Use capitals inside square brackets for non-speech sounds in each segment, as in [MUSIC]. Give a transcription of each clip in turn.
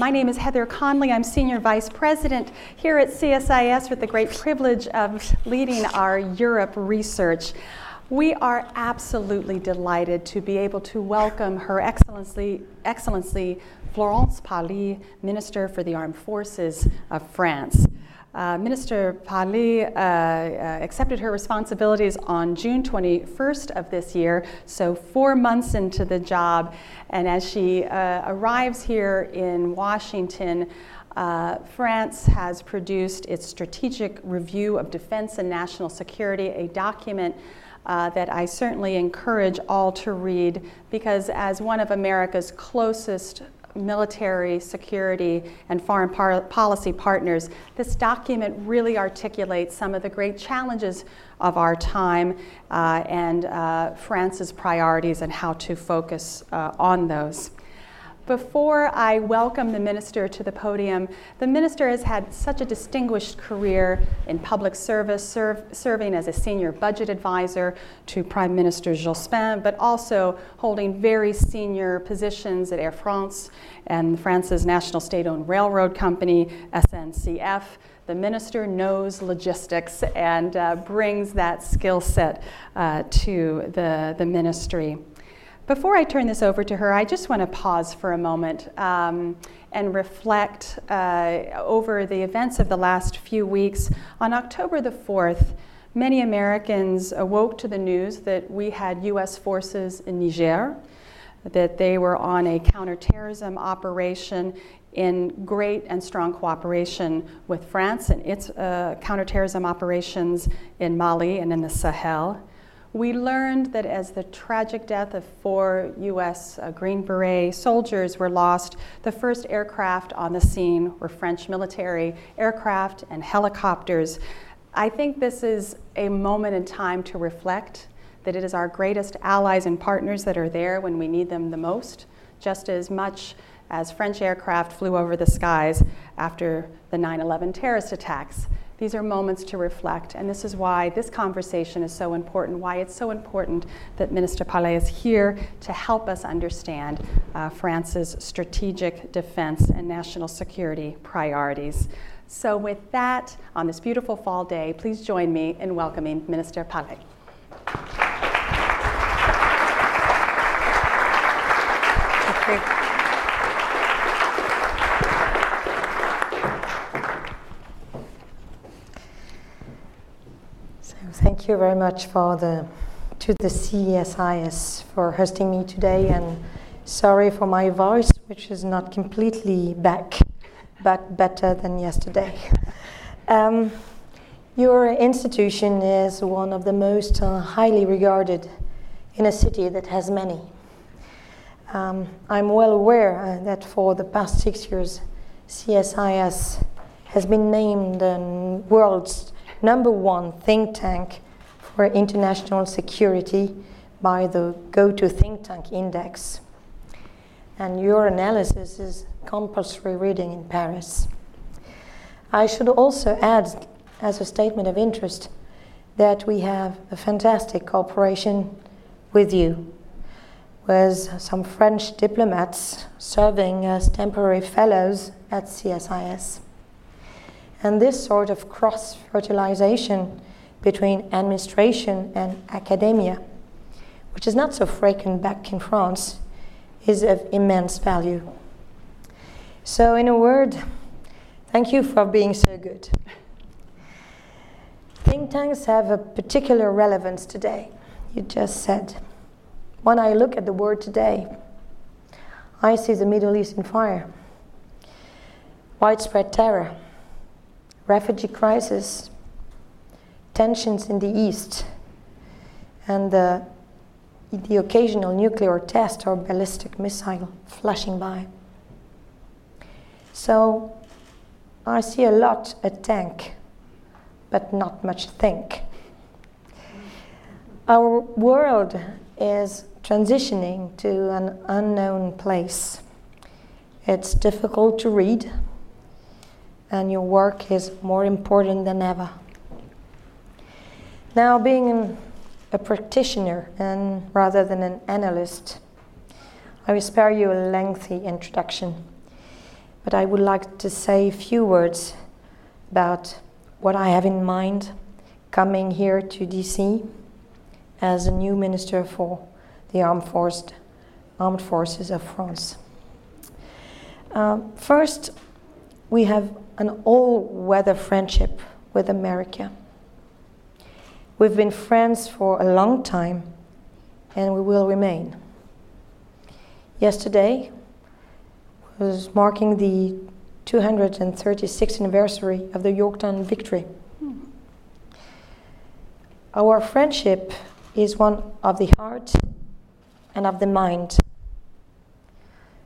My name is Heather Conley. I'm Senior Vice President here at CSIS with the great privilege of leading our Europe research. We are absolutely delighted to be able to welcome Her Excellency, Excellency Florence Parly, Minister for the Armed Forces of France. Uh, Minister Parly uh, uh, accepted her responsibilities on June 21st of this year, so four months into the job. And as she uh, arrives here in Washington, uh, France has produced its Strategic Review of Defense and National Security, a document uh, that I certainly encourage all to read because, as one of America's closest military, security, and foreign par- policy partners, this document really articulates some of the great challenges of our time uh, and uh, France's priorities and how to focus uh, on those. Before I welcome the minister to the podium, the minister has had such a distinguished career in public service, serve, serving as a senior budget advisor to Prime Minister Jospin, but also holding very senior positions at Air France and France's national state owned railroad company, SNCF. The minister knows logistics and uh, brings that skill set uh, to the, the ministry. Before I turn this over to her, I just want to pause for a moment um, and reflect uh, over the events of the last few weeks. On October the 4th, many Americans awoke to the news that we had U.S. forces in Niger, that they were on a counterterrorism operation in great and strong cooperation with France and its uh, counterterrorism operations in Mali and in the Sahel. We learned that as the tragic death of four U.S. Uh, Green Beret soldiers were lost, the first aircraft on the scene were French military aircraft and helicopters. I think this is a moment in time to reflect that it is our greatest allies and partners that are there when we need them the most, just as much as French aircraft flew over the skies after the 9 11 terrorist attacks. These are moments to reflect, and this is why this conversation is so important, why it's so important that Minister Parly is here to help us understand uh, France's strategic defense and national security priorities. So, with that, on this beautiful fall day, please join me in welcoming Minister Parly. Thank you. Thank you very much for the to the CSIS for hosting me today, and sorry for my voice, which is not completely back, but better than yesterday. [LAUGHS] Um, your institution is one of the most uh, highly regarded in a city that has many. Um, I'm well aware uh, that for the past six years, CSIS has been named the world's number one think tank for international security by the Go to Think Tank Index. And your analysis is compulsory reading in Paris. I should also add, as a statement of interest, that we have a fantastic cooperation with you, with some French diplomats serving as temporary fellows at CSIS. And this sort of cross fertilization between administration and academia, which is not so frequent back in France, is of immense value. So, in a word, thank you for being so good. Think tanks have a particular relevance today, you just said. When I look at the world today, I see the Middle East in fire, widespread terror refugee crisis, tensions in the east, and the, the occasional nuclear test or ballistic missile flashing by. So I see a lot at tank, but not much think. Our world is transitioning to an unknown place. It's difficult to read and your work is more important than ever. Now, being a practitioner and rather than an analyst, I will spare you a lengthy introduction. but I would like to say a few words about what I have in mind coming here to DC as a new minister for the armed, forced, armed forces of France. Uh, first, we have an all weather friendship with America. We've been friends for a long time and we will remain. Yesterday was marking the 236th anniversary of the Yorktown victory. Our friendship is one of the heart and of the mind.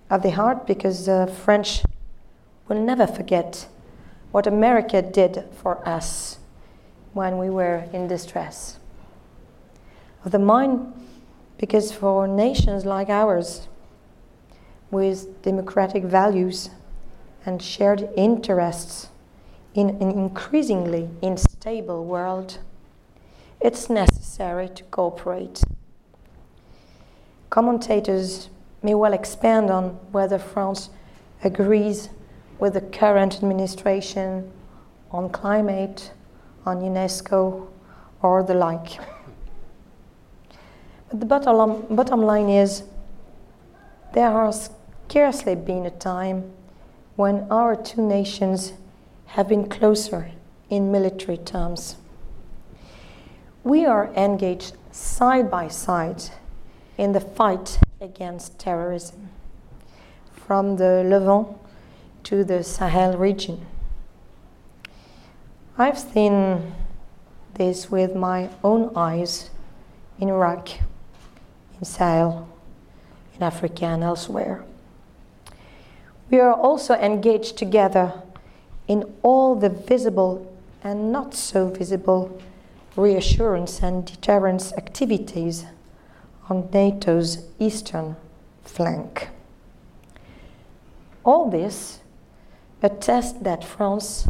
Of the heart, because the French will never forget what America did for us when we were in distress. Of the mind, because for nations like ours, with democratic values and shared interests in an increasingly unstable world, it's necessary to cooperate. Commentators may well expand on whether France agrees with the current administration on climate, on UNESCO, or the like. But the bottom, bottom line is there has scarcely been a time when our two nations have been closer in military terms. We are engaged side by side in the fight against terrorism, from the Levant to the Sahel region. I've seen this with my own eyes in Iraq, in Sahel, in Africa, and elsewhere. We are also engaged together in all the visible and not so visible reassurance and deterrence activities on NATO's eastern flank. All this attests that France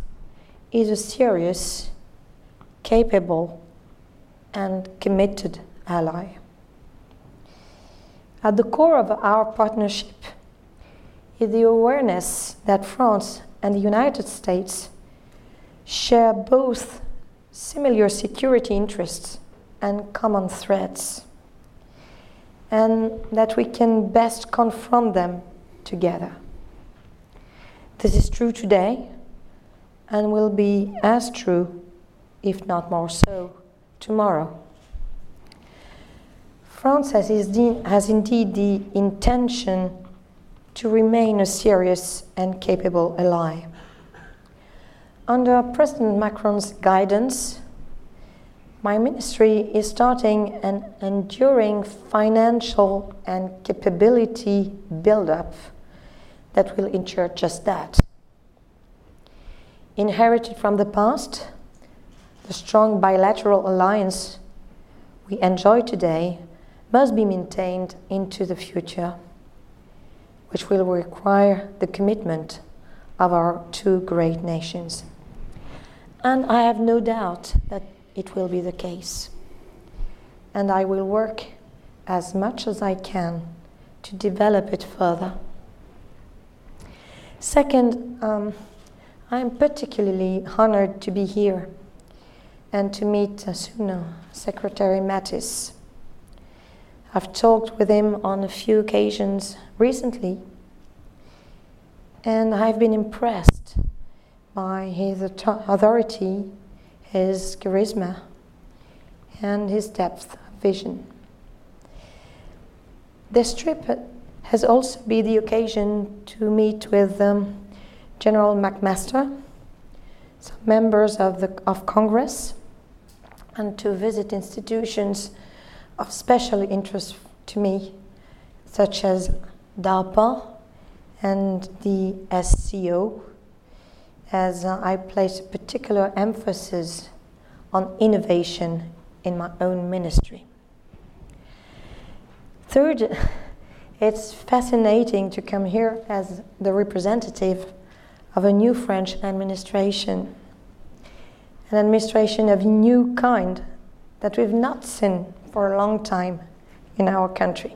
is a serious, capable, and committed ally. At the core of our partnership is the awareness that France and the United States share both similar security interests and common threats, and that we can best confront them together. This is true today and will be as true, if not more so, tomorrow. France has, has indeed the intention to remain a serious and capable ally. Under President Macron's guidance, my ministry is starting an enduring financial and capability build-up that will ensure just that. Inherited from the past, the strong bilateral alliance we enjoy today must be maintained into the future which will require the commitment of our two great nations. And I have no doubt that it will be the case. And I will work as much as I can to develop it further. Second, um, I am particularly honored to be here and to meet Asuna, Secretary Mattis. I've talked with him on a few occasions recently, and I've been impressed by his authority, his charisma, and his depth of vision. This trip has also been the occasion to meet with um, General McMaster, some members of, the, of Congress, and to visit institutions of special interest to me, such as DARPA and the SCO, as I place particular emphasis on innovation in my own ministry. Third, [LAUGHS] it's fascinating to come here as the representative of a new French administration, an administration of a new kind that we've not seen for a long time in our country.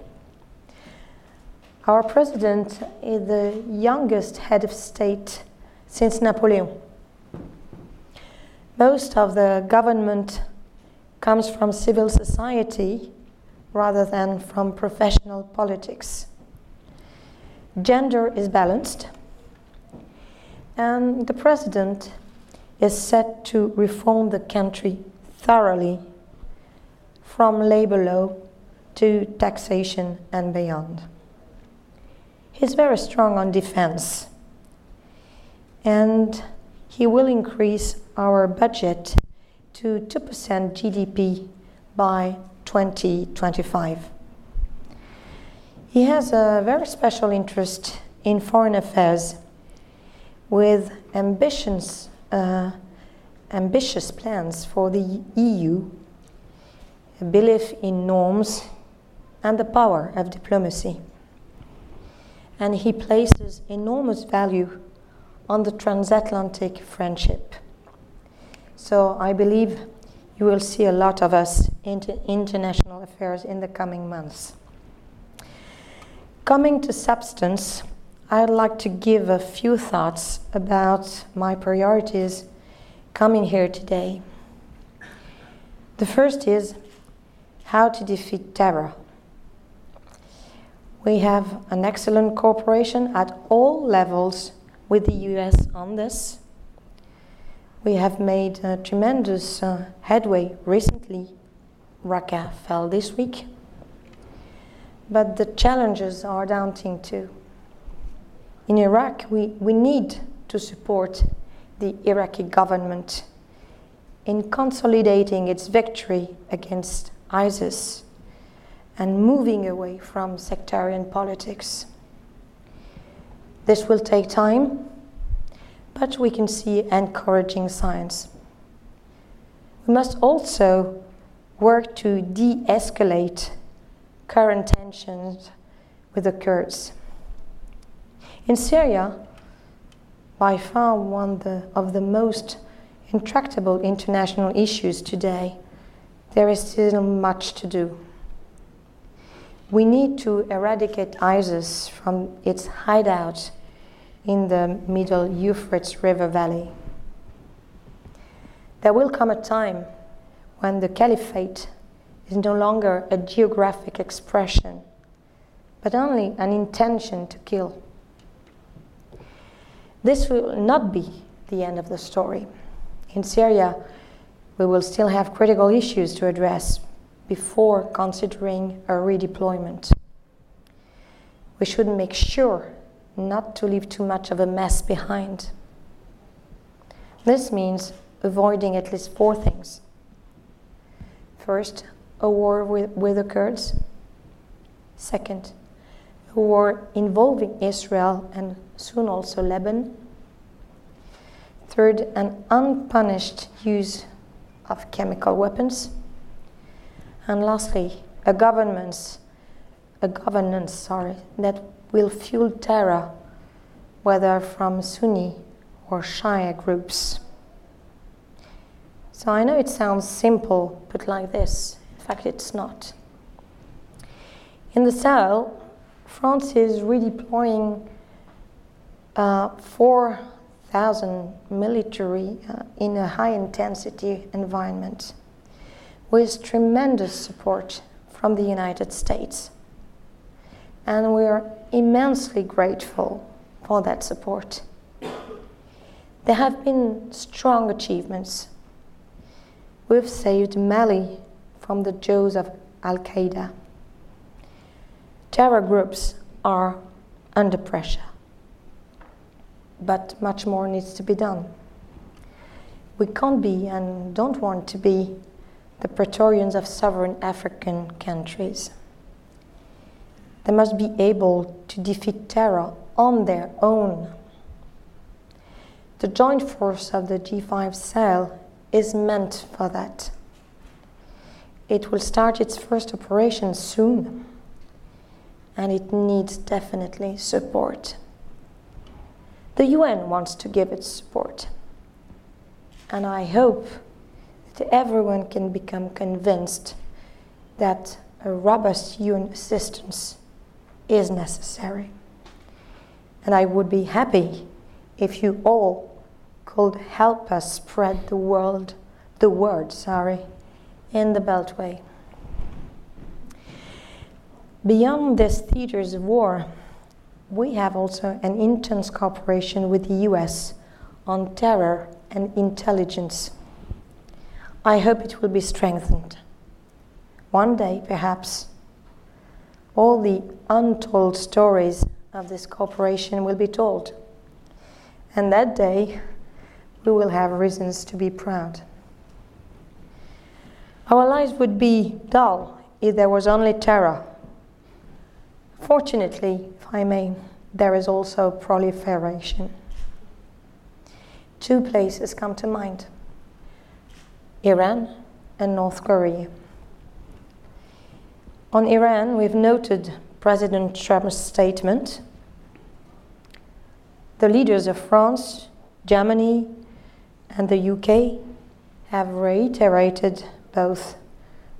Our president is the youngest head of state since Napoleon. Most of the government comes from civil society rather than from professional politics. Gender is balanced, and the president is set to reform the country thoroughly from labor law to taxation and beyond. He's very strong on defense, and he will increase our budget to 2% GDP by 2025. He has a very special interest in foreign affairs with ambitions, uh, ambitious plans for the EU, a belief in norms, and the power of diplomacy. And he places enormous value on the transatlantic friendship. So I believe you will see a lot of us in international affairs in the coming months. Coming to substance, I'd like to give a few thoughts about my priorities coming here today. The first is how to defeat terror. We have an excellent cooperation at all levels with the US on this. We have made tremendous uh, headway recently. Raqqa fell this week. But the challenges are daunting too. In Iraq, we, we need to support the Iraqi government in consolidating its victory against ISIS and moving away from sectarian politics. This will take time, but we can see encouraging signs. We must also work to de escalate current tensions with the Kurds. In Syria, by far one of the most intractable international issues today, there is still much to do. We need to eradicate ISIS from its hideout in the middle Euphrates River Valley. There will come a time when the caliphate is no longer a geographic expression, but only an intention to kill. This will not be the end of the story. In Syria, we will still have critical issues to address before considering a redeployment. We should make sure not to leave too much of a mess behind. This means avoiding at least four things. First, a war with, with the Kurds. Second, a war involving Israel and soon also Lebanon. Third, an unpunished use of chemical weapons. And lastly, a governance, a governance, sorry, that will fuel terror, whether from Sunni or Shia groups. So I know it sounds simple, but like this. In fact, it's not. In the Sahel, France is redeploying uh, 4,000 military uh, in a high intensity environment with tremendous support from the United States. And we are immensely grateful for that support. There have been strong achievements. We've saved Mali from the jaws of Al Qaeda. Terror groups are under pressure, but much more needs to be done. We can't be and don't want to be the Praetorians of sovereign African countries. They must be able to defeat terror on their own. The joint force of the G5 Sahel is meant for that. It will start its first operation soon, and it needs definitely support. The UN wants to give its support, and I hope that everyone can become convinced that a robust UN assistance is necessary. And I would be happy if you all could help us spread the world, the word, sorry, in the Beltway. Beyond these theaters of war, we have also an intense cooperation with the US on terror and intelligence. I hope it will be strengthened. One day, perhaps, all the untold stories of this cooperation will be told. And that day, we will have reasons to be proud. Our lives would be dull if there was only terror. Fortunately, if I may, there is also proliferation. Two places come to mind Iran and North Korea. On Iran, we've noted President Trump's statement. The leaders of France, Germany, and the UK have reiterated both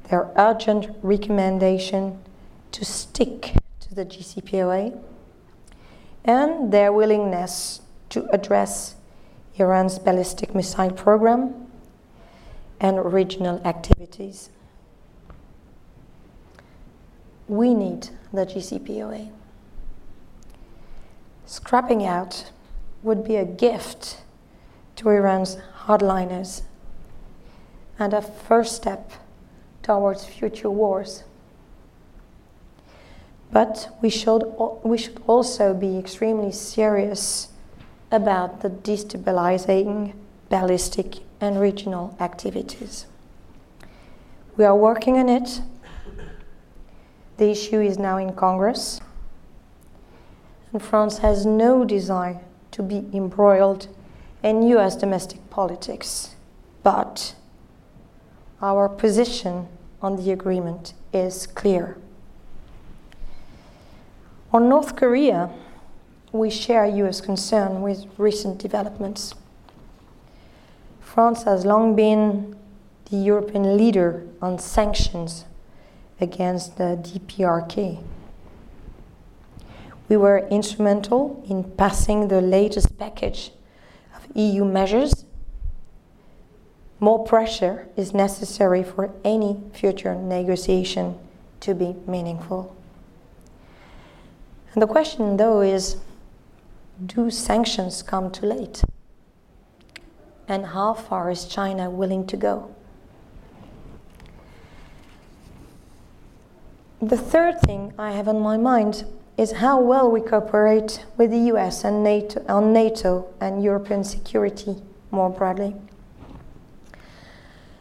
their urgent recommendation to stick to the JCPOA and their willingness to address Iran's ballistic missile program and regional activities. We need the JCPOA. Scrapping out would be a gift to Iran's hardliners and a first step towards future wars. But we should, we should also be extremely serious about the destabilizing ballistic and regional activities. We are working on it. The issue is now in Congress. And France has no desire to be embroiled in US domestic politics. But our position on the agreement is clear. On North Korea, we share US concern with recent developments. France has long been the European leader on sanctions against the DPRK. We were instrumental in passing the latest package of EU measures. More pressure is necessary for any future negotiation to be meaningful. And the question, though, is do sanctions come too late? And how far is China willing to go? The third thing I have on my mind is how well we cooperate with the US and NATO on NATO and European security more broadly.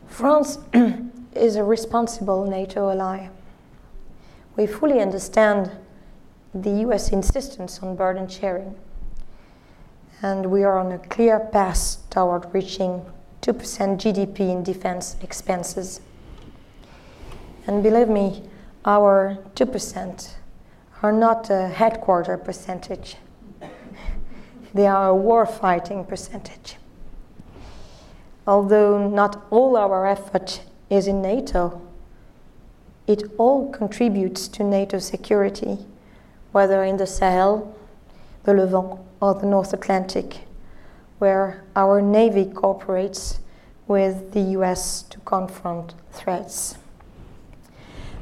France [CLEARS THROAT] is a responsible NATO ally. We fully understand the US insistence on burden sharing and we are on a clear path toward reaching 2% GDP in defense expenses. And believe me, our 2% are not a headquarter percentage, [LAUGHS] they are a war fighting percentage. Although not all our effort is in NATO, it all contributes to NATO security, whether in the Sahel, the Levant, or the North Atlantic, where our Navy cooperates with the US to confront threats.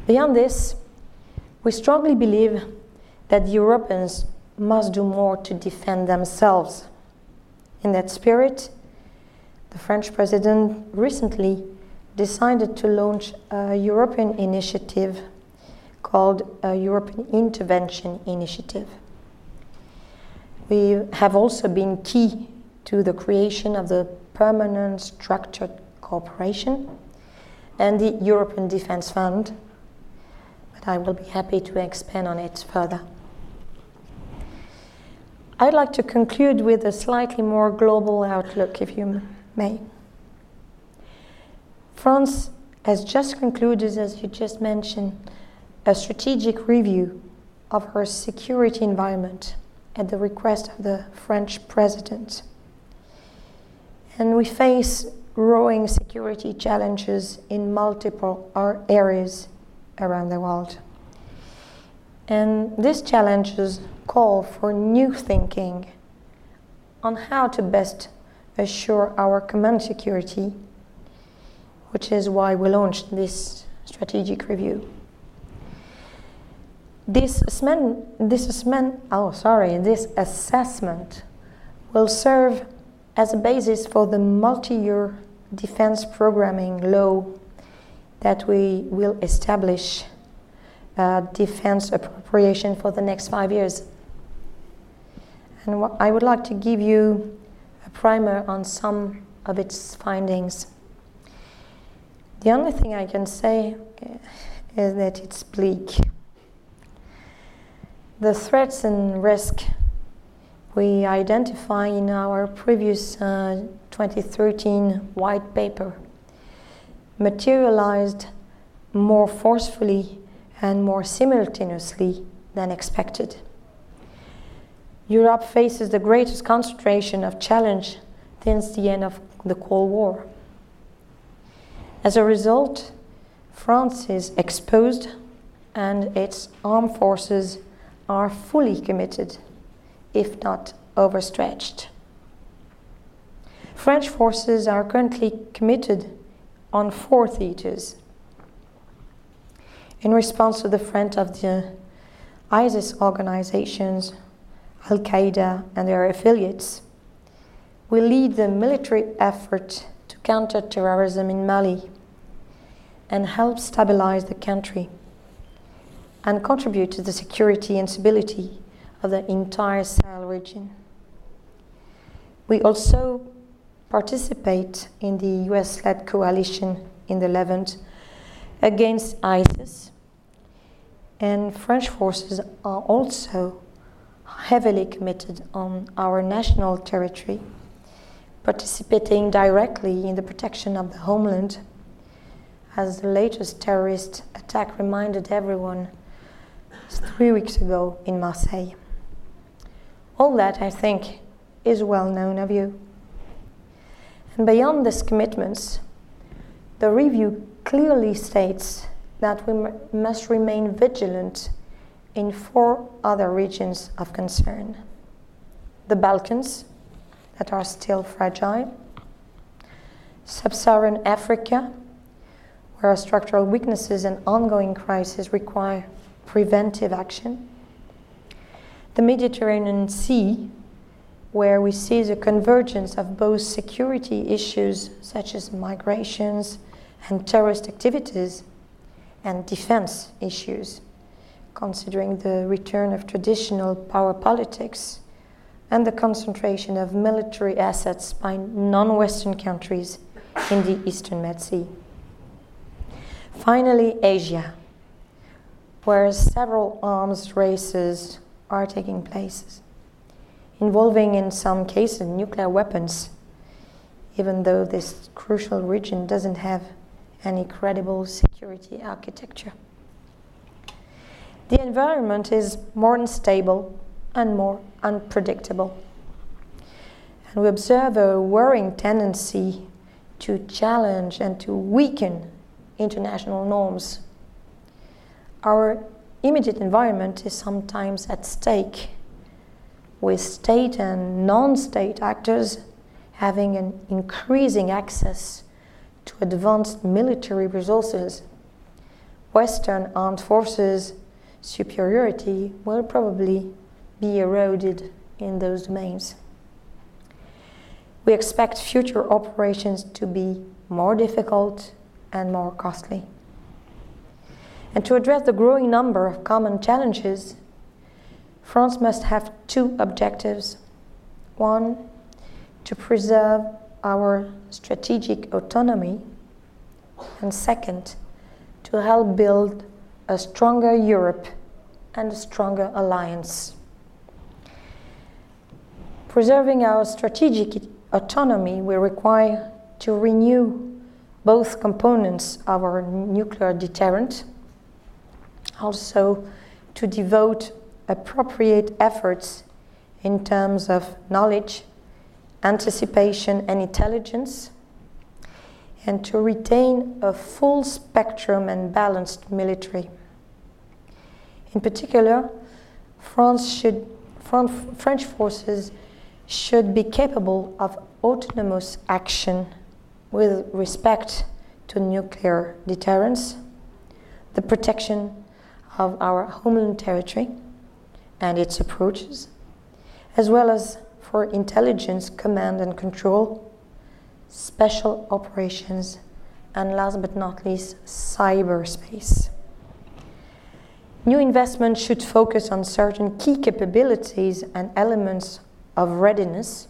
Beyond this, we strongly believe that Europeans must do more to defend themselves. In that spirit, the French president recently decided to launch a European initiative called a European Intervention Initiative. We have also been key to the creation of the Permanent Structured Cooperation and the European Defence Fund, but I will be happy to expand on it further. I'd like to conclude with a slightly more global outlook, if you may. France has just concluded, as you just mentioned, a strategic review of her security environment at the request of the French president. And we face growing security challenges in multiple areas around the world. And these challenges call for new thinking on how to best assure our common security, which is why we launched this strategic review. This assessment, this assessment, oh sorry, this assessment will serve as a basis for the multi-year defense programming law that we will establish uh, defense appropriation for the next five years. And I would like to give you a primer on some of its findings. The only thing I can say is that it's bleak. The threats and risk we identify in our previous uh, 2013 white paper materialized more forcefully and more simultaneously than expected. Europe faces the greatest concentration of challenge since the end of the Cold War. As a result, France is exposed and its armed forces are fully committed, if not overstretched. French forces are currently committed on four theaters. In response to the threat of the ISIS organizations, Al Qaeda, and their affiliates, we lead the military effort to counter terrorism in Mali and help stabilize the country and contribute to the security and stability of the entire Sahel region. We also participate in the US led coalition in the Levant against ISIS, and French forces are also heavily committed on our national territory, participating directly in the protection of the homeland, as the latest terrorist attack reminded everyone three weeks ago in Marseille. All that, I think, is well known of you. And beyond these commitments, the review clearly states that we must remain vigilant in four other regions of concern the Balkans, that are still fragile, Sub Saharan Africa, where structural weaknesses and ongoing crises require preventive action, the Mediterranean Sea, where we see the convergence of both security issues such as migrations and terrorist activities and defense issues, considering the return of traditional power politics and the concentration of military assets by non Western countries in the Eastern Med Sea. Finally, Asia, where several arms races are taking place involving in some cases nuclear weapons, even though this crucial region doesn't have any credible security architecture. The environment is more unstable and more unpredictable. And we observe a worrying tendency to challenge and to weaken international norms. Our immediate environment is sometimes at stake with state and non state actors having an increasing access to advanced military resources. Western armed forces' superiority will probably be eroded in those domains. We expect future operations to be more difficult and more costly. And to address the growing number of common challenges France must have two objectives. One, to preserve our strategic autonomy, and second, to help build a stronger Europe and a stronger alliance. Preserving our strategic autonomy will require to renew both components of our nuclear deterrent, also to devote appropriate efforts in terms of knowledge, anticipation, and intelligence, and to retain a full spectrum and balanced military. In particular, France should, French forces should be capable of autonomous action with respect to nuclear deterrence, the protection of our homeland territory and its approaches, as well as for intelligence, command and control, special operations, and last but not least, cyberspace. New investment should focus on certain key capabilities and elements of readiness,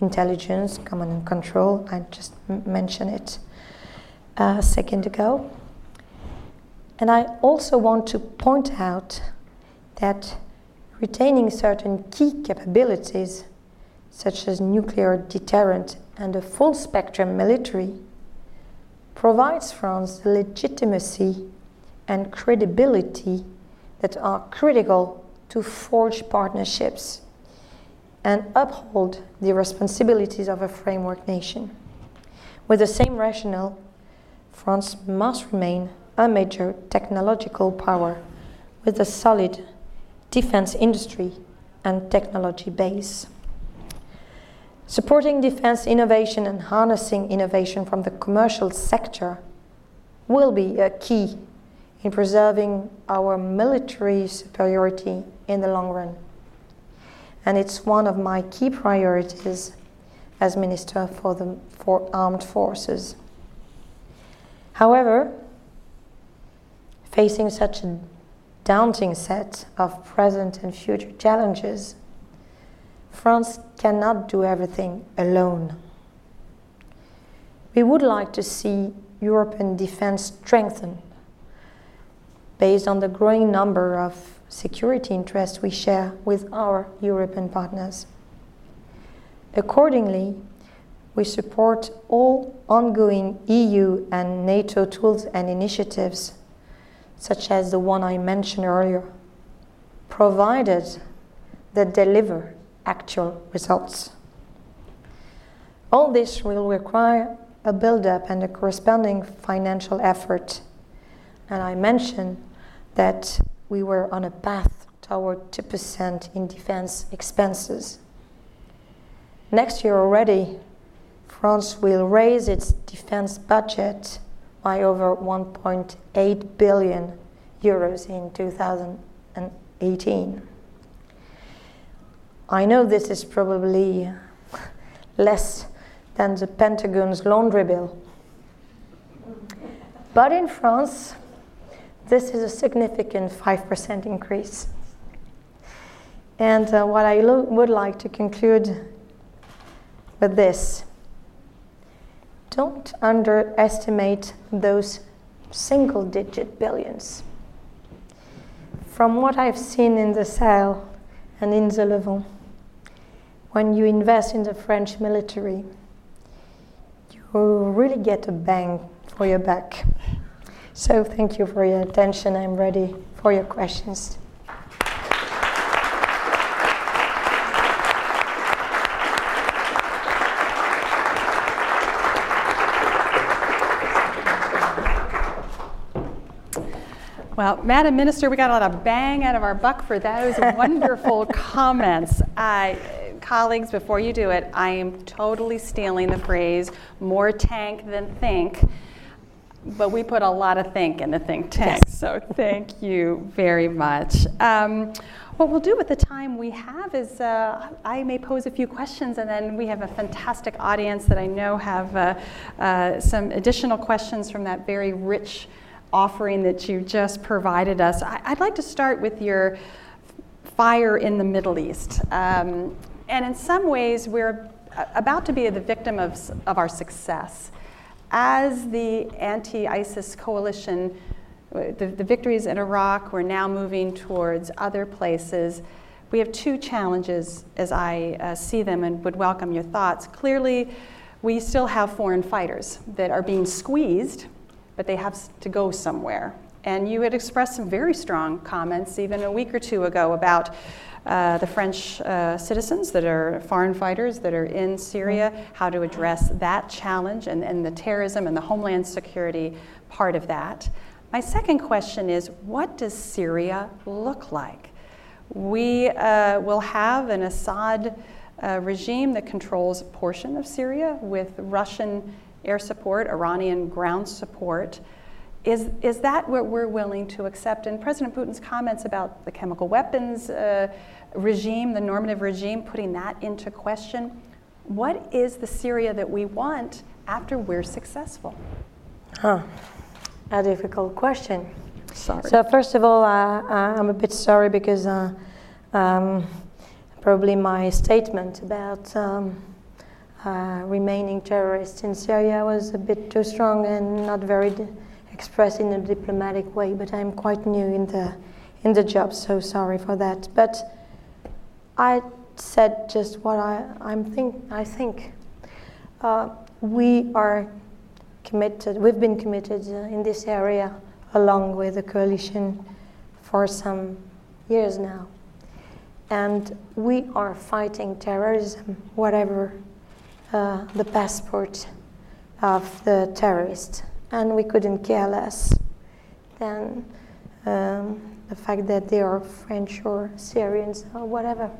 intelligence, command and control. I just mentioned it uh, a second ago. And I also want to point out that retaining certain key capabilities, such as nuclear deterrent and a full spectrum military, provides France the legitimacy and credibility that are critical to forge partnerships and uphold the responsibilities of a framework nation. With the same rationale, France must remain a major technological power with a solid defense industry and technology base. Supporting defense innovation and harnessing innovation from the commercial sector will be a key in preserving our military superiority in the long run. And it's one of my key priorities as Minister for the for Armed Forces. However, facing such a daunting set of present and future challenges, France cannot do everything alone. We would like to see European defense strengthened based on the growing number of security interests we share with our European partners. Accordingly, we support all ongoing EU and NATO tools and initiatives, such as the one I mentioned earlier, provided that deliver actual results. All this will require a build-up and a corresponding financial effort. And I mentioned that we were on a path toward 2% in defense expenses. Next year already, France will raise its defense budget by over 1.8 billion euros in 2018. I know this is probably [LAUGHS] less than the Pentagon's laundry bill. But in France, this is a significant 5% increase. And uh, what I lo- would like to conclude with this don't underestimate those single digit billions. From what I've seen in the Sahel and in the Levant, when you invest in the French military, you really get a bang for your buck. So thank you for your attention. I'm ready for your questions. Madam Minister, we got a lot of bang out of our buck for those [LAUGHS] wonderful comments. Uh, colleagues, before you do it, I am totally stealing the phrase more tank than think but we put a lot of think in the think tank. Yes. So thank you very much. Um, what we'll do with the time we have is uh, I may pose a few questions, and then we have a fantastic audience that I know have uh, uh, some additional questions from that very rich offering that you just provided us. I- would like to start with your fire in the Middle East. Um, and in some ways, we're about to be the victim of, of our success as the anti ISIS coalition, the, the victories in Iraq, we're now moving towards other places. We have two challenges as I uh, see them and would welcome your thoughts. Clearly, we still have foreign fighters that are being squeezed, but they have to go somewhere. And you had expressed some very strong comments even a week or two ago about uh, the French uh, citizens that are foreign fighters that are in Syria, mm-hmm. how to address that challenge and, and the terrorism and the homeland security part of that. My second question is what does Syria look like? We uh, will have an Assad uh, regime that controls a portion of Syria with Russian air support, Iranian ground support. Is, is that what we're willing to accept? And President Putin's comments about the chemical weapons uh, regime, the normative regime, putting that into question. What is the Syria that we want after we're successful? Huh. A difficult question. Sorry. So first of all, uh, uh I'm a bit sorry because uh, um, probably my statement about um, uh, remaining terrorists in Syria was a bit too strong and not very expressed in a diplomatic way. But I'm quite new in the in the job, so sorry for that. But I said just what I I'm think I think. Uh, we are committed, we've been committed uh, in this area along with the coalition for some years now. And we are fighting terrorism, whatever uh, the passport of the terrorist. And we couldn't care less than um, the fact that they are French or Syrians or whatever.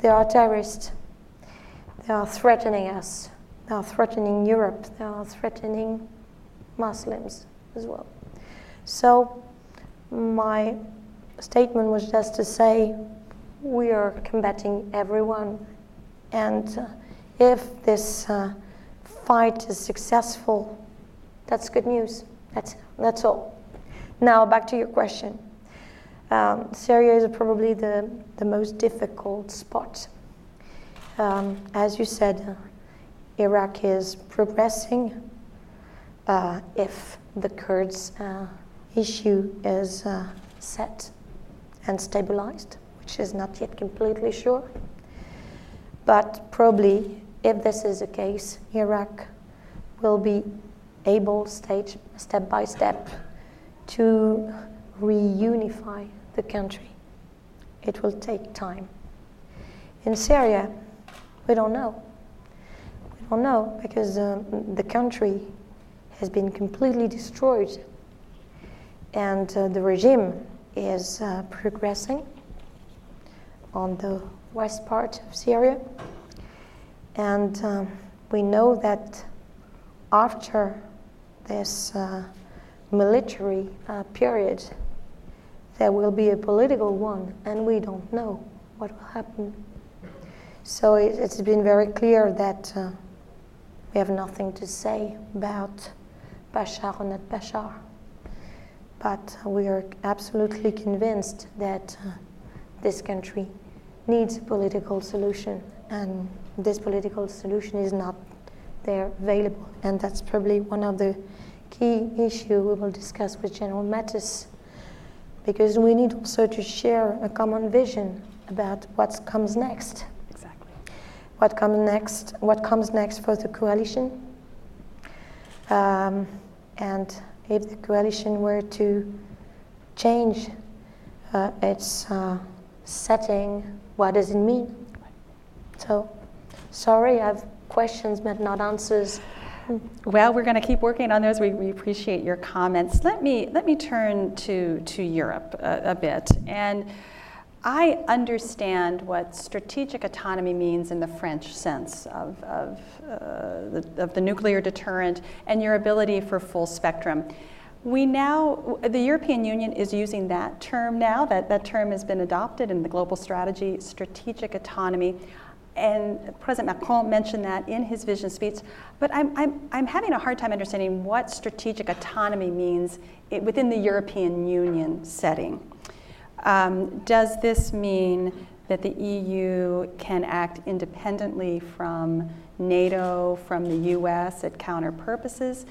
They are terrorists. They are threatening us. They are threatening Europe, they are threatening Muslims as well. So, my statement was just to say we are combating everyone, and if this uh, fight is successful, that's good news. That's, that's all. Now, back to your question. Um, Syria is probably the, the most difficult spot. Um, as you said, Iraq is progressing uh, if the Kurds uh, issue is uh, set and stabilized, which is not yet completely sure. But probably, if this is the case, Iraq will be able, stage, step by step, to reunify the country. It will take time. In Syria, we don't know. We don't know because uh, the country has been completely destroyed and uh, the regime is uh, progressing on the west part of Syria. And um, we know that after this uh, military uh, period, there will be a political one, and we don't know what will happen. So it, has been very clear that uh, we have nothing to say about Bashar or not Bashar. But we are absolutely convinced that uh, this country needs a political solution, and this political solution is not there available. And that's probably one of the key issues we will discuss with General Mattis, because we need also to share a common vision about what comes next Exactly. what comes next, what comes next for the coalition. Um, and if the coalition were to change uh, its uh, setting, what does it mean? So, sorry, I have questions but not answers. Well, we're going to keep working on those. We, we, appreciate your comments. Let me let me turn to to Europe a, a bit and. I understand what strategic autonomy means in the French sense of, of, uh, the, of the nuclear deterrent and your ability for full spectrum. We now, the European Union is using that term now, that, that term has been adopted in the global strategy, strategic autonomy. And President Macron mentioned that in his vision speech. But I'm, I'm, I'm having a hard time understanding what strategic autonomy means within the European Union setting. Um, does this mean that the EU can act independently from NATO, from the US at counter purposes?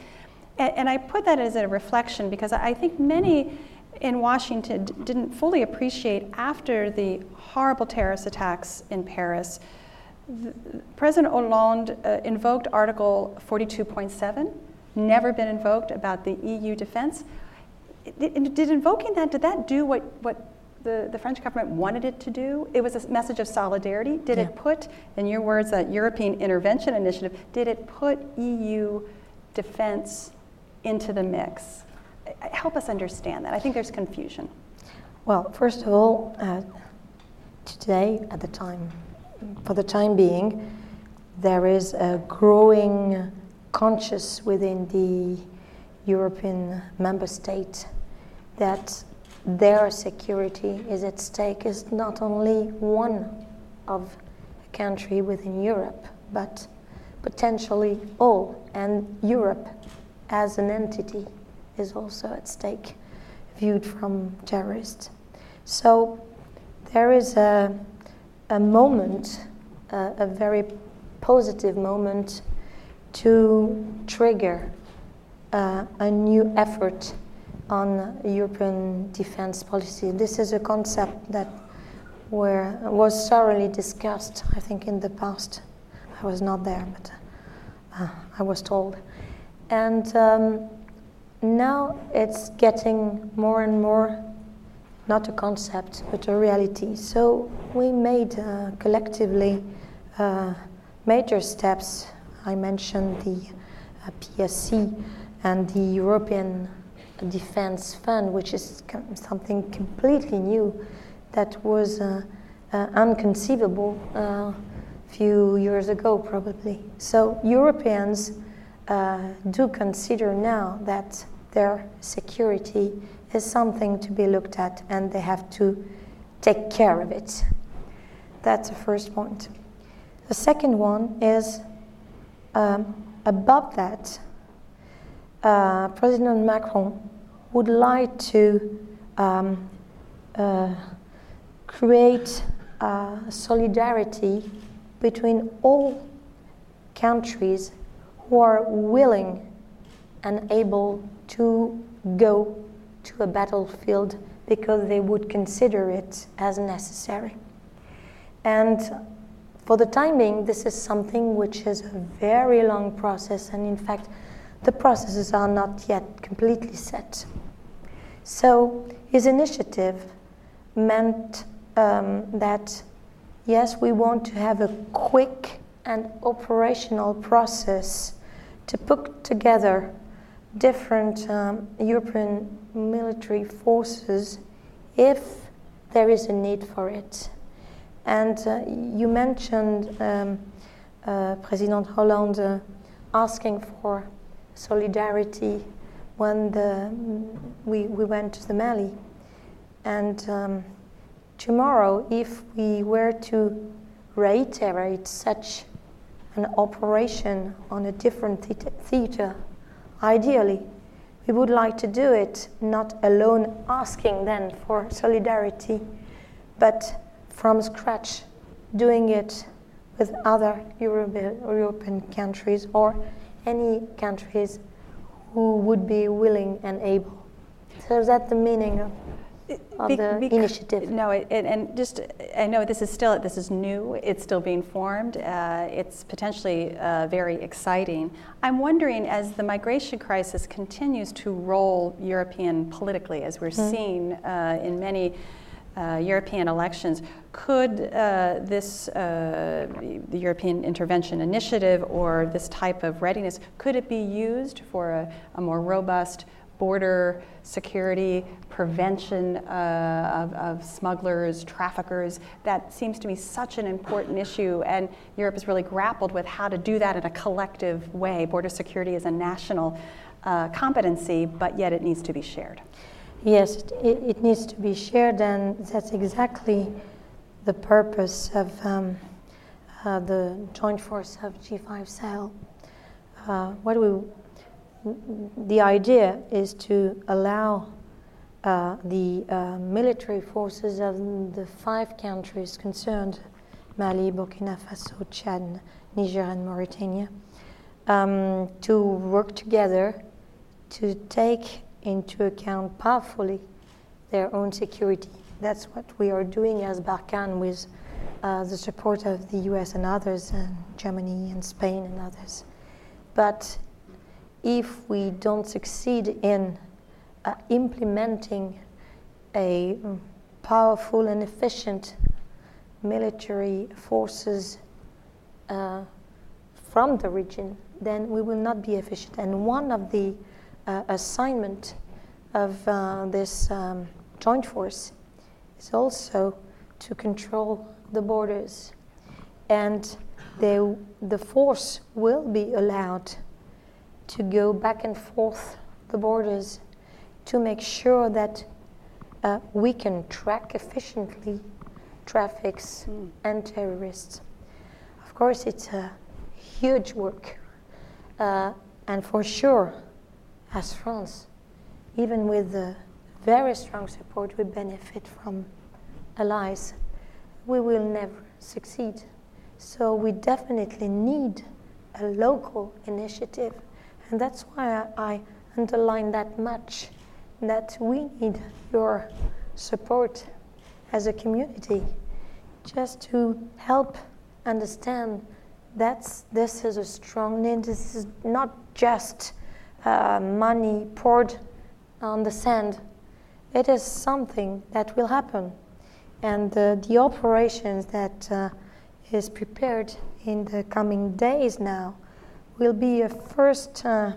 And, and I put that as a reflection because I think many in Washington d- didn't fully appreciate after the horrible terrorist attacks in Paris. President Hollande uh, invoked Article 42.7, never been invoked about the EU defense. Did, did invoking that, did that do what, what the, the French government wanted it to do. It was a message of solidarity. Did yeah. it put, in your words, that European intervention initiative, did it put EU defense into the mix? Help us understand that. I think there's confusion. Well, first of all, uh, today, at the time, for the time being, there is a growing conscious within the European member state that their security is at stake is not only one of a country within Europe, but potentially all, and Europe as an entity is also at stake, viewed from terrorists. So there is a, a moment, uh, a very positive moment, to trigger uh, a new effort on European defense policy. This is a concept that were, was thoroughly discussed, I think, in the past. I was not there, but uh, I was told. And um, now it's getting more and more not a concept, but a reality. So we made uh, collectively uh, major steps. I mentioned the uh, PSC and the European Defense Fund, which is something completely new that was uh, uh, unconceivable a uh, few years ago, probably. So Europeans do consider now that their security is something to be looked at and they have to take care of it. That's the first point. The second one is um, above that, uh, President Macron would like to um, uh, create uh, solidarity between all countries who are willing and able to go to a battlefield because they would consider it as necessary. And for the time being, this is something which is a very long process, and in fact, the processes are not yet completely set. So, his initiative meant um, that yes, we want to have a quick and operational process to put together different um, European military forces if there is a need for it. And uh, you mentioned um, uh, President Hollande asking for solidarity when the, we, we went to the Mali. And um, tomorrow, if we were to reiterate such an operation on a different theater, ideally, we would like to do it not alone asking then for solidarity, but from scratch, doing it with other European countries or any countries who would be willing and able. So is that the meaning of be, the initiative? No, it, and just I know this is still this is new. It's still being formed. Uh, it's potentially uh, very exciting. I'm wondering as the migration crisis continues to roll European politically, as we're mm-hmm. seeing uh, in many uh, European elections, could uh, this, uh, the European Intervention Initiative or this type of readiness, could it be used for a, a more robust border security, prevention uh, of, of, smugglers, traffickers? That seems to be such an important issue, and Europe has really grappled with how to do that in a collective way. Border security is a national uh, competency, but yet it needs to be shared. Yes, it, it, needs to be shared, and that's exactly the purpose of um, uh, the joint force of G5 Sahel. Uh, what we, the idea is to allow uh, the uh, military forces of the five countries concerned Mali, Burkina Faso, Chad, Niger, and Mauritania um, to work together to take into account powerfully their own security. That's what we are doing as Barkhane with uh, the support of the US and others, and Germany and Spain and others. But if we don't succeed in uh, implementing a powerful and efficient military forces uh, from the region, then we will not be efficient. And one of the uh, assignment of uh, this um, joint force is also to control the borders. And they, the force will be allowed to go back and forth the borders to make sure that uh, we can track efficiently traffics mm. and terrorists. Of course, it's a huge work. Uh, and for sure, as France, even with the very strong support we benefit from allies, we will never succeed. So we definitely need a local initiative. And that's why I, underline that much that we need your support as a community just to help understand that this is a strong need. This is not just uh, money poured on the sand. It is something that will happen. And uh, the operations that uh, is prepared in the coming days now will be a first uh,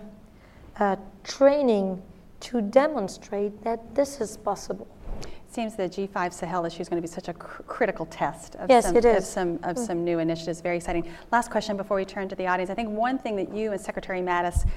uh, training to demonstrate that this is possible. It seems the G5 Sahel issue is going to be such a cr- critical test of, yes, some, it is. of, some, of mm. some new initiatives. Very exciting. Last question before we turn to the audience. I think one thing that you and Secretary Mattis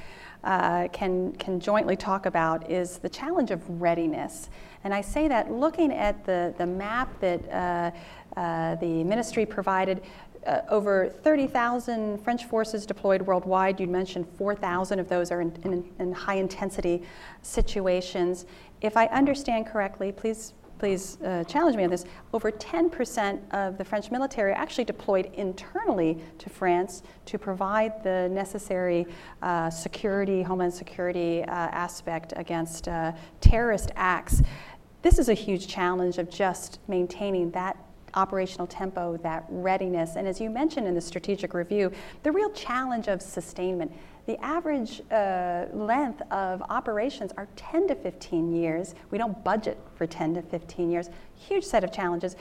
uh, can, can jointly talk about is the challenge of readiness. And I say that looking at the, the map that uh, uh, the ministry provided, uh, over 30,000 French forces deployed worldwide. You mentioned 4,000 of those are in, in, in, high intensity situations. If I understand correctly, please please uh, challenge me on this. Over 10% of the French military are actually deployed internally to France to provide the necessary uh, security, homeland security uh, aspect against uh, terrorist acts. This is a huge challenge of just maintaining that operational tempo, that readiness. And as you mentioned in the strategic review, the real challenge of sustainment. The average uh, length of operations are 10 to 15 years. We don't budget for 10 to 15 years. Huge set of challenges.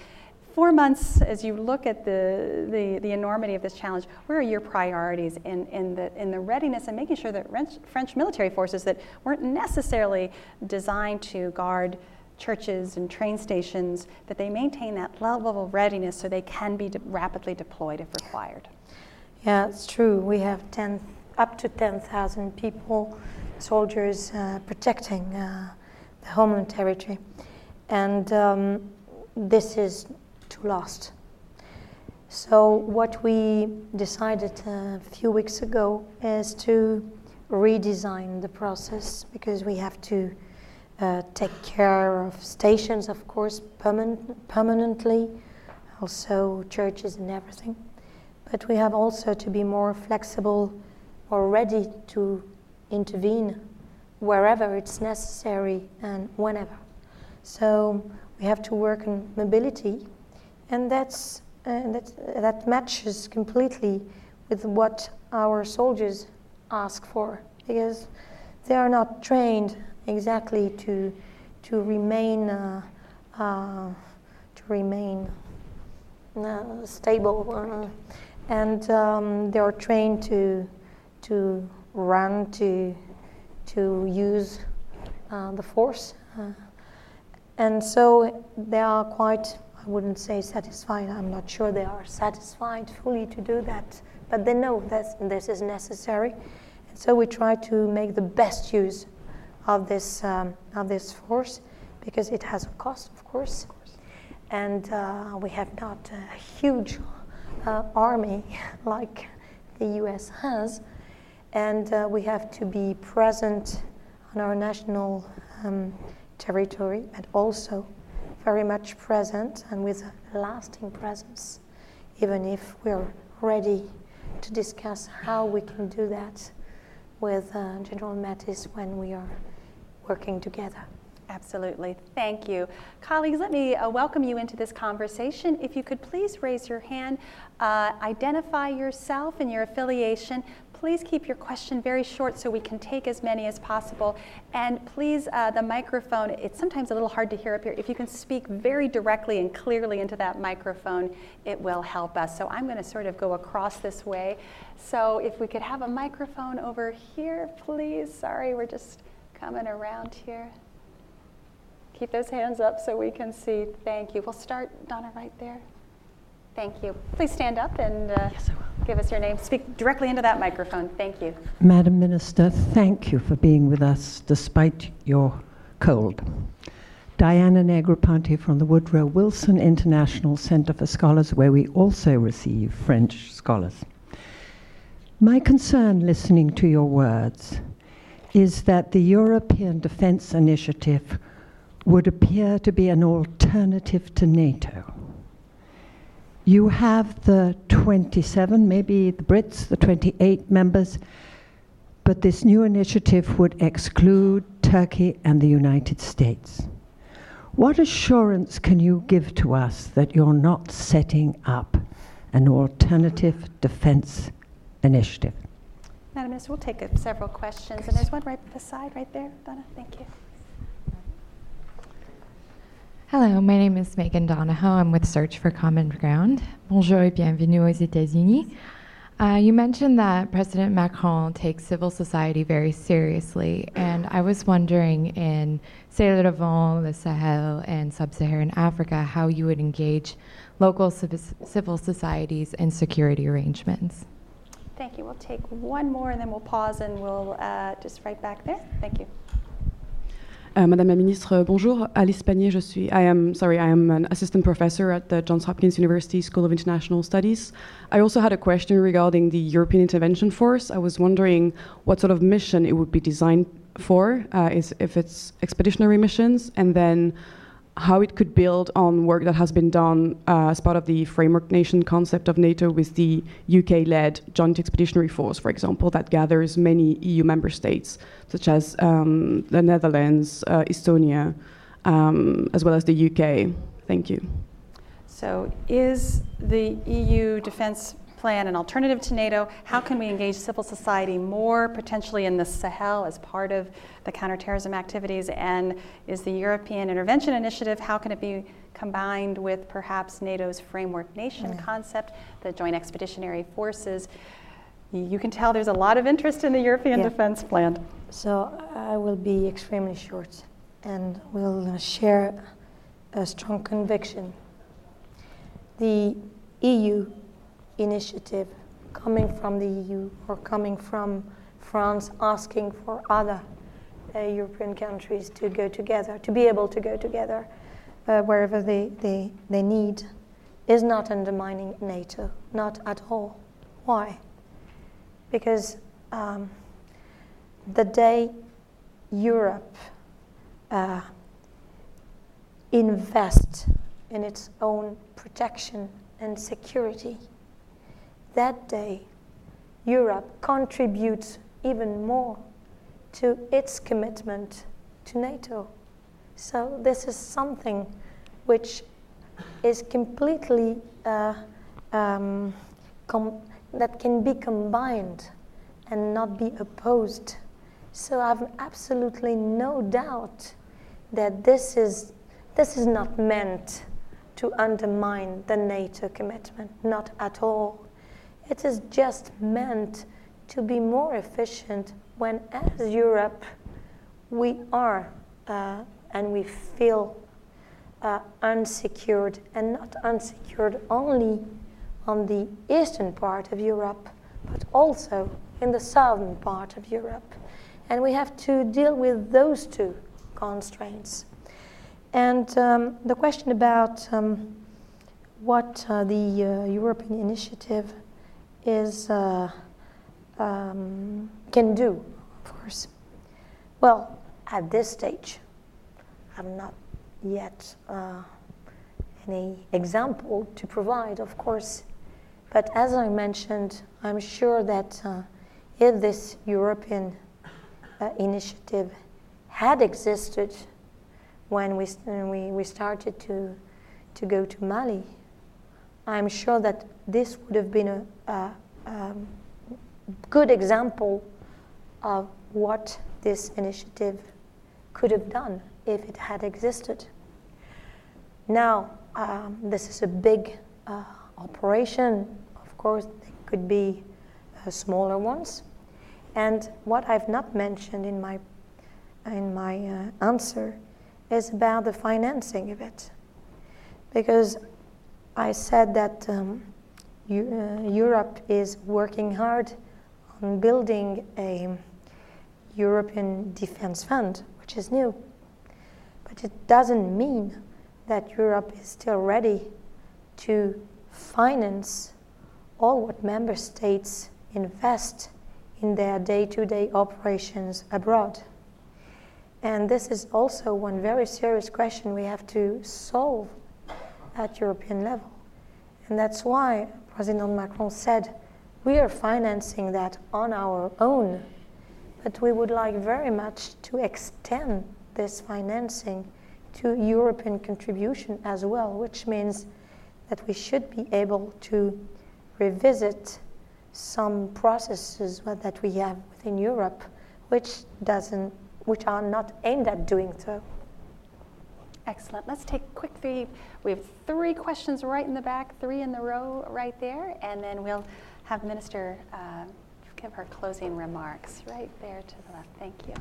Four months, as you look at the, the, the enormity of this challenge, where are your priorities in, in, the, in the readiness and making sure that French, French military forces that weren't necessarily designed to guard churches and train stations, that they maintain that level of readiness so they can be de- rapidly deployed if required. Yeah, it's true. We have 10, up to 10,000 people, soldiers uh, protecting uh, the homeland territory. And um, this is to last. So, what we decided a few weeks ago is to redesign the process because we have to uh, take care of stations, of course, permanent, permanently, also churches and everything. But we have also to be more flexible or ready to intervene wherever it's necessary and whenever. So we have to work on mobility, and that's, uh, that, that matches completely with what our soldiers ask for because they are not trained exactly to to remain uh, uh, to remain uh, stable, uh, and um, they are trained to to run to to use uh, the force, uh, and so they are quite. I wouldn't say satisfied. I'm not sure they are satisfied fully to do that, but they know that this is necessary. And so we try to make the best use of this um, of this force because it has a cost, of course, and uh, we have not a huge uh, army [LAUGHS] like the U.S. has, and uh, we have to be present on our national um, territory, but also very much present and with a lasting presence, even if we're ready to discuss how we can do that with uh, General Mattis when we are working together. Absolutely. Thank you. Colleagues, let me uh, welcome you into this conversation. If you could please raise your hand, uh, identify yourself and your affiliation. Please keep your question very short so we can take as many as possible. And please, uh, the microphone, it's sometimes a little hard to hear up here. If you can speak very directly and clearly into that microphone, it will help us. So I'm going to sort of go across this way. So if we could have a microphone over here, please. Sorry, we're just coming around here. Keep those hands up so we can see. Thank you. We'll start, Donna, right there. Thank you. Please stand up and uh, Yes, give us your name. Speak directly into that microphone. Thank you. Madam Minister, thank you for being with us despite your cold. Diana Negroponte from the Woodrow Wilson International Center for Scholars, where we also receive French scholars. My concern listening to your words is that the European Defence Initiative would appear to be an alternative to NATO. You have the 27, maybe the Brits, the 28 members, but this new initiative would exclude Turkey and the United States. What assurance can you give to us that you're not setting up an alternative defense initiative? Madam Minister, we'll take several questions. And there's one right beside, right there. Donna, thank you. Hello, my name is Megan Donahoe. I'm with Search for Common Ground. Bonjour et bienvenue aux États-Unis. Uh, you mentioned that President Macron takes civil society very seriously, and I was wondering in Sahel Levant, the Sahel, and Sub Saharan Africa how you would engage local civ- civil societies in security arrangements. Thank you. We'll take one more and then we'll pause and we'll uh, just right back there. Thank you. Euh, Madame la Ministre, bonjour. Alice Pannier, je suis. I am sorry. I am an assistant professor at the Johns Hopkins University School of International Studies. I also had a question regarding the European Intervention Force. I was wondering what sort of mission it would be designed for. Uh, is if it's expeditionary missions, and then how it could build on work that has been done uh, as part of the framework nation concept of NATO with the UK-led Joint Expeditionary Force, for example, that gathers many EU member states, such as um, the Netherlands, uh, Estonia, um, as well as the UK. Thank you. So, is the EU defense plan an alternative to NATO? How can we engage civil society more potentially in the Sahel as part of the counterterrorism activities? And is the European Intervention Initiative, how can it be combined with perhaps NATO's framework nation Yeah. concept, the Joint Expeditionary Forces? You can tell there's a lot of interest in the European Yeah. defense plan. So I will be extremely short and will uh, share a strong conviction. The EU initiative coming from the EU or coming from France asking for other uh, European countries to go together, to be able to go together uh, wherever they, they, they need, is not undermining NATO, not at all. Why? Because um, the day Europe uh, invests in its own protection and security, that day Europe contributes even more to its commitment to NATO. So, this is something which is completely uh, um, com- that can be combined and not be opposed. So I've absolutely no doubt that this is this is not meant to undermine the NATO commitment, not at all. It is just meant to be more efficient when, as Europe, we are uh, and we feel uh, unsecured, and not unsecured only on the eastern part of Europe, but also in the southern part of Europe. And we have to deal with those two constraints. And um, the question about um, what uh, the uh, European initiative is uh, um, can do, of course. Well, at this stage, I'm not yet uh, any example to provide, of course. But as I mentioned, I'm sure that uh, if this European uh, initiative had existed when we, we, we started to, to go to Mali, I'm sure that this would have been a, a um, good example of what this initiative could have done if it had existed. Now, um, this is a big uh, operation. Of course, there could be uh, smaller ones. And what I've not mentioned in my, in my uh, answer is about the financing of it. Because I said that um, uh, Europe is working hard on building a European Defense Fund, which is new. But it doesn't mean that Europe is still ready to finance all what member states invest in their day to day operations abroad. And this is also one very serious question we have to solve at European level. And that's why President Macron said, we are financing that on our own, but we would like very much to extend this financing to European contribution as well, which means that we should be able to revisit some processes that we have within Europe which doesn't which are not aimed at doing so. Excellent. Let's take quick three. We have three questions right in the back, three in the row right there, and then we'll have Minister uh, give her closing remarks right there to the left. Thank you.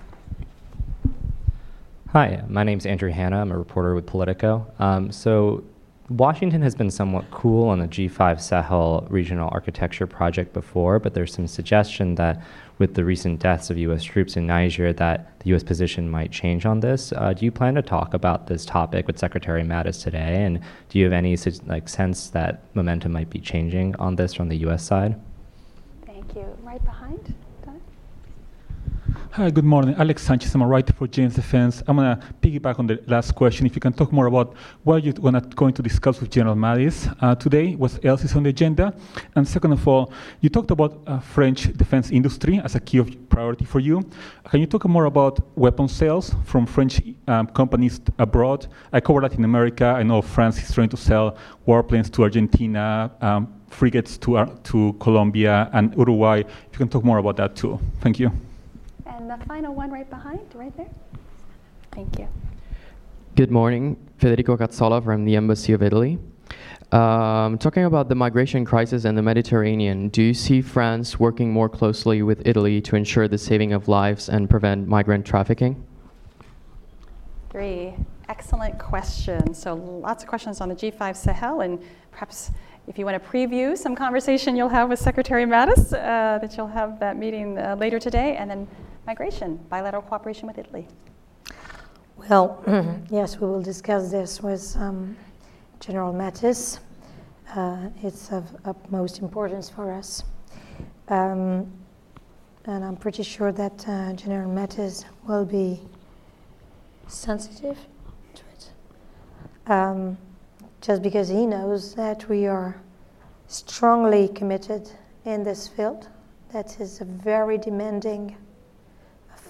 Hi, my name is Andrew Hanna. I'm a reporter with Politico. Um, so Washington has been somewhat cool on the G5 Sahel regional architecture project before, but there's some suggestion that with the recent deaths of U.S. troops in Niger, that the U.S. position might change on this. Uh, do you plan to talk about this topic with Secretary Mattis today, and do you have any like sense that momentum might be changing on this from the U.S. side? Thank you. Right behind. Hi, good morning. Alex Sanchez. I'm a writer for Jane's Defense. I'm going to piggyback on the last question. If you can talk more about what you're gonna, going to discuss with General Mattis uh, today, what else is on the agenda. And second of all, you talked about uh, French defense industry as a key priority for you. Can you talk more about weapon sales from French um, companies abroad? I cover Latin America. I know France is trying to sell warplanes to Argentina, um, frigates to, uh, to Colombia and Uruguay. If you can talk more about that too. Thank you. And the final one right behind, right there. Thank you. Good morning, Federico Cazzola from the Embassy of Italy. Um, talking about the migration crisis in the Mediterranean, do you see France working more closely with Italy to ensure the saving of lives and prevent migrant trafficking? Three excellent questions. So lots of questions on the G5 Sahel, and perhaps if you want to preview some conversation you'll have with Secretary Mattis, uh, that you'll have that meeting uh, later today, and then migration, bilateral cooperation with Italy? Well, [CLEARS THROAT] yes, we will discuss this with um, General Mattis. Uh, it's of utmost importance for us. Um, and I'm pretty sure that uh, General Mattis will be sensitive to it. Um, just because he knows that we are strongly committed in this field. That is a very demanding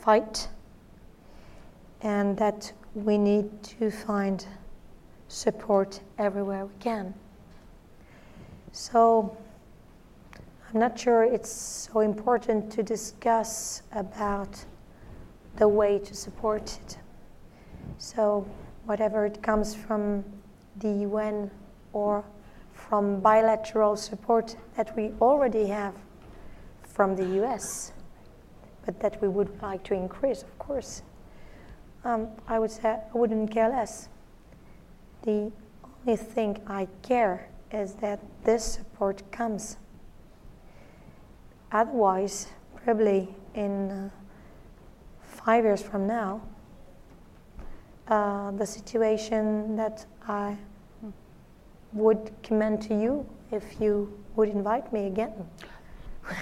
fight and that we need to find support everywhere we can. So I'm not sure it's so important to discuss about the way to support it. So whatever it comes from the UN or from bilateral support that we already have from the US but that we would like to increase, of course. Um, I would say I wouldn't care less. The only thing I care is that this support comes. Otherwise, probably in uh, five years from now, uh, the situation that I would commend to you if you would invite me again.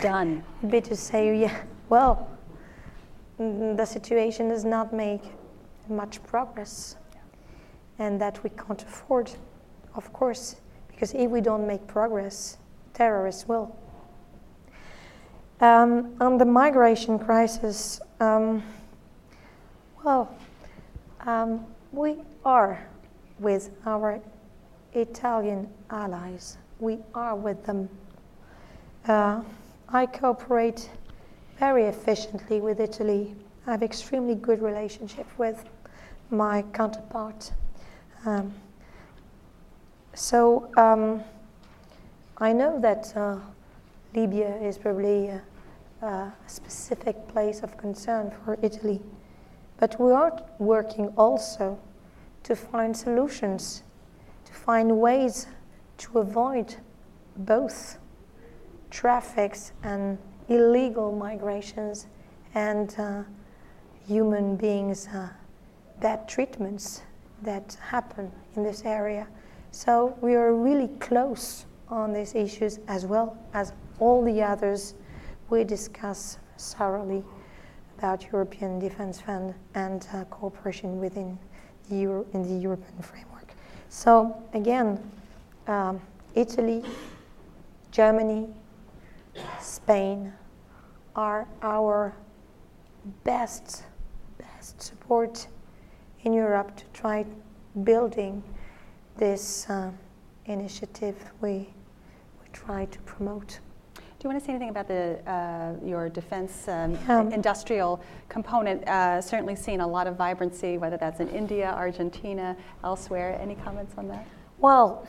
Done. would be to say, yeah, well, the situation does not make much progress and that we can't afford, of course, because if we don't make progress, terrorists will. Um, on the migration crisis, um, well, um, we are with our Italian allies. We are with them. Uh, I cooperate very efficiently with Italy. I have extremely good relationship with my counterpart. Um, so um, I know that uh, Libya is probably a, a, specific place of concern for Italy, but we are working also to find solutions, to find ways to avoid both traffics and illegal migrations and uh, human beings' uh, bad treatments that happen in this area. So we are really close on these issues as well as all the others we discuss thoroughly about European Defence Fund and uh, cooperation within the Euro- in the European framework. So again, um, Italy, Germany, Spain are our best best support in Europe to try building this uh, initiative we we try to promote. Do you want to say anything about the, uh, your defense um, Um, industrial component? Uh, certainly seen a lot of vibrancy, whether that's in India, Argentina, elsewhere. Any comments on that? Well,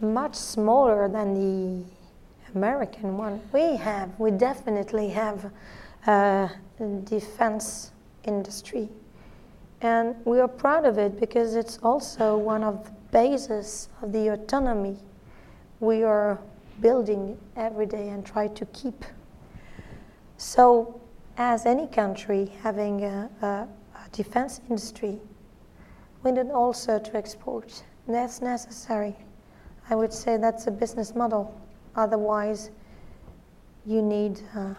much smaller than the American one. We have, we definitely have uh, a defense industry. And we are proud of it because it's also one of the bases of the autonomy we are building every day and try to keep. So, as any country having a, a, a defense industry, we need also to export. That's necessary. I would say that's a business model. Otherwise, you need uh,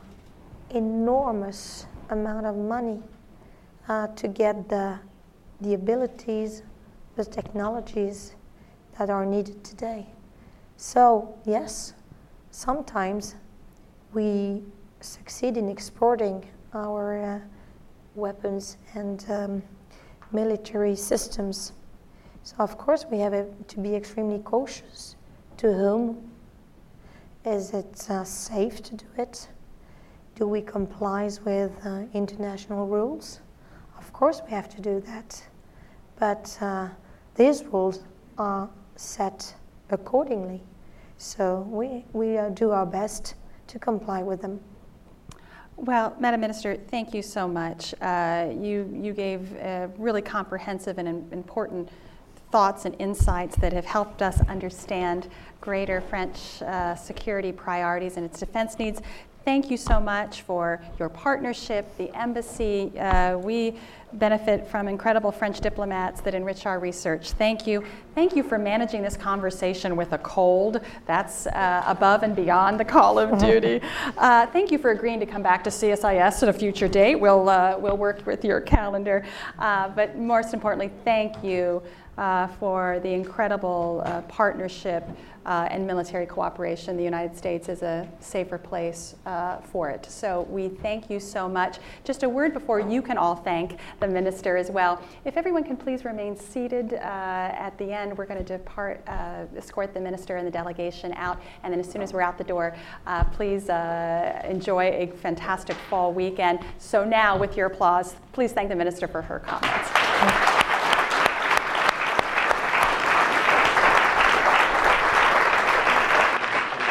enormous amount of money uh, to get the, the abilities, the technologies that are needed today. So, yes, sometimes we succeed in exporting our uh, weapons and um, military systems. So, of course, we have to be extremely cautious. To whom is it uh, safe to do it? Do we comply with uh, international rules? Of course, we have to do that. But uh, these rules are set accordingly. So we, we uh, do our best to comply with them. Well, Madam Minister, thank you so much. Uh, you, you gave uh, really comprehensive and important thoughts and insights that have helped us understand greater French uh, security priorities and its defense needs. Thank you so much for your partnership, the embassy. Uh, we benefit from incredible French diplomats that enrich our research. Thank you. Thank you for managing this conversation with a cold. That's uh, above and beyond the call of duty. Uh, thank you for agreeing to come back to CSIS at a future date. We'll, uh, we'll work with your calendar. Uh, but most importantly, thank you uh, for the incredible uh, partnership uh, and military cooperation. The United States is a safer place uh, for it. So we thank you so much. Just a word before you can all thank the minister as well. If everyone can please remain seated uh, at the end, we're going to depart, uh, escort the minister and the delegation out. And then as soon as we're out the door, please enjoy a fantastic fall weekend. So now, with your applause, please thank the minister for her comments.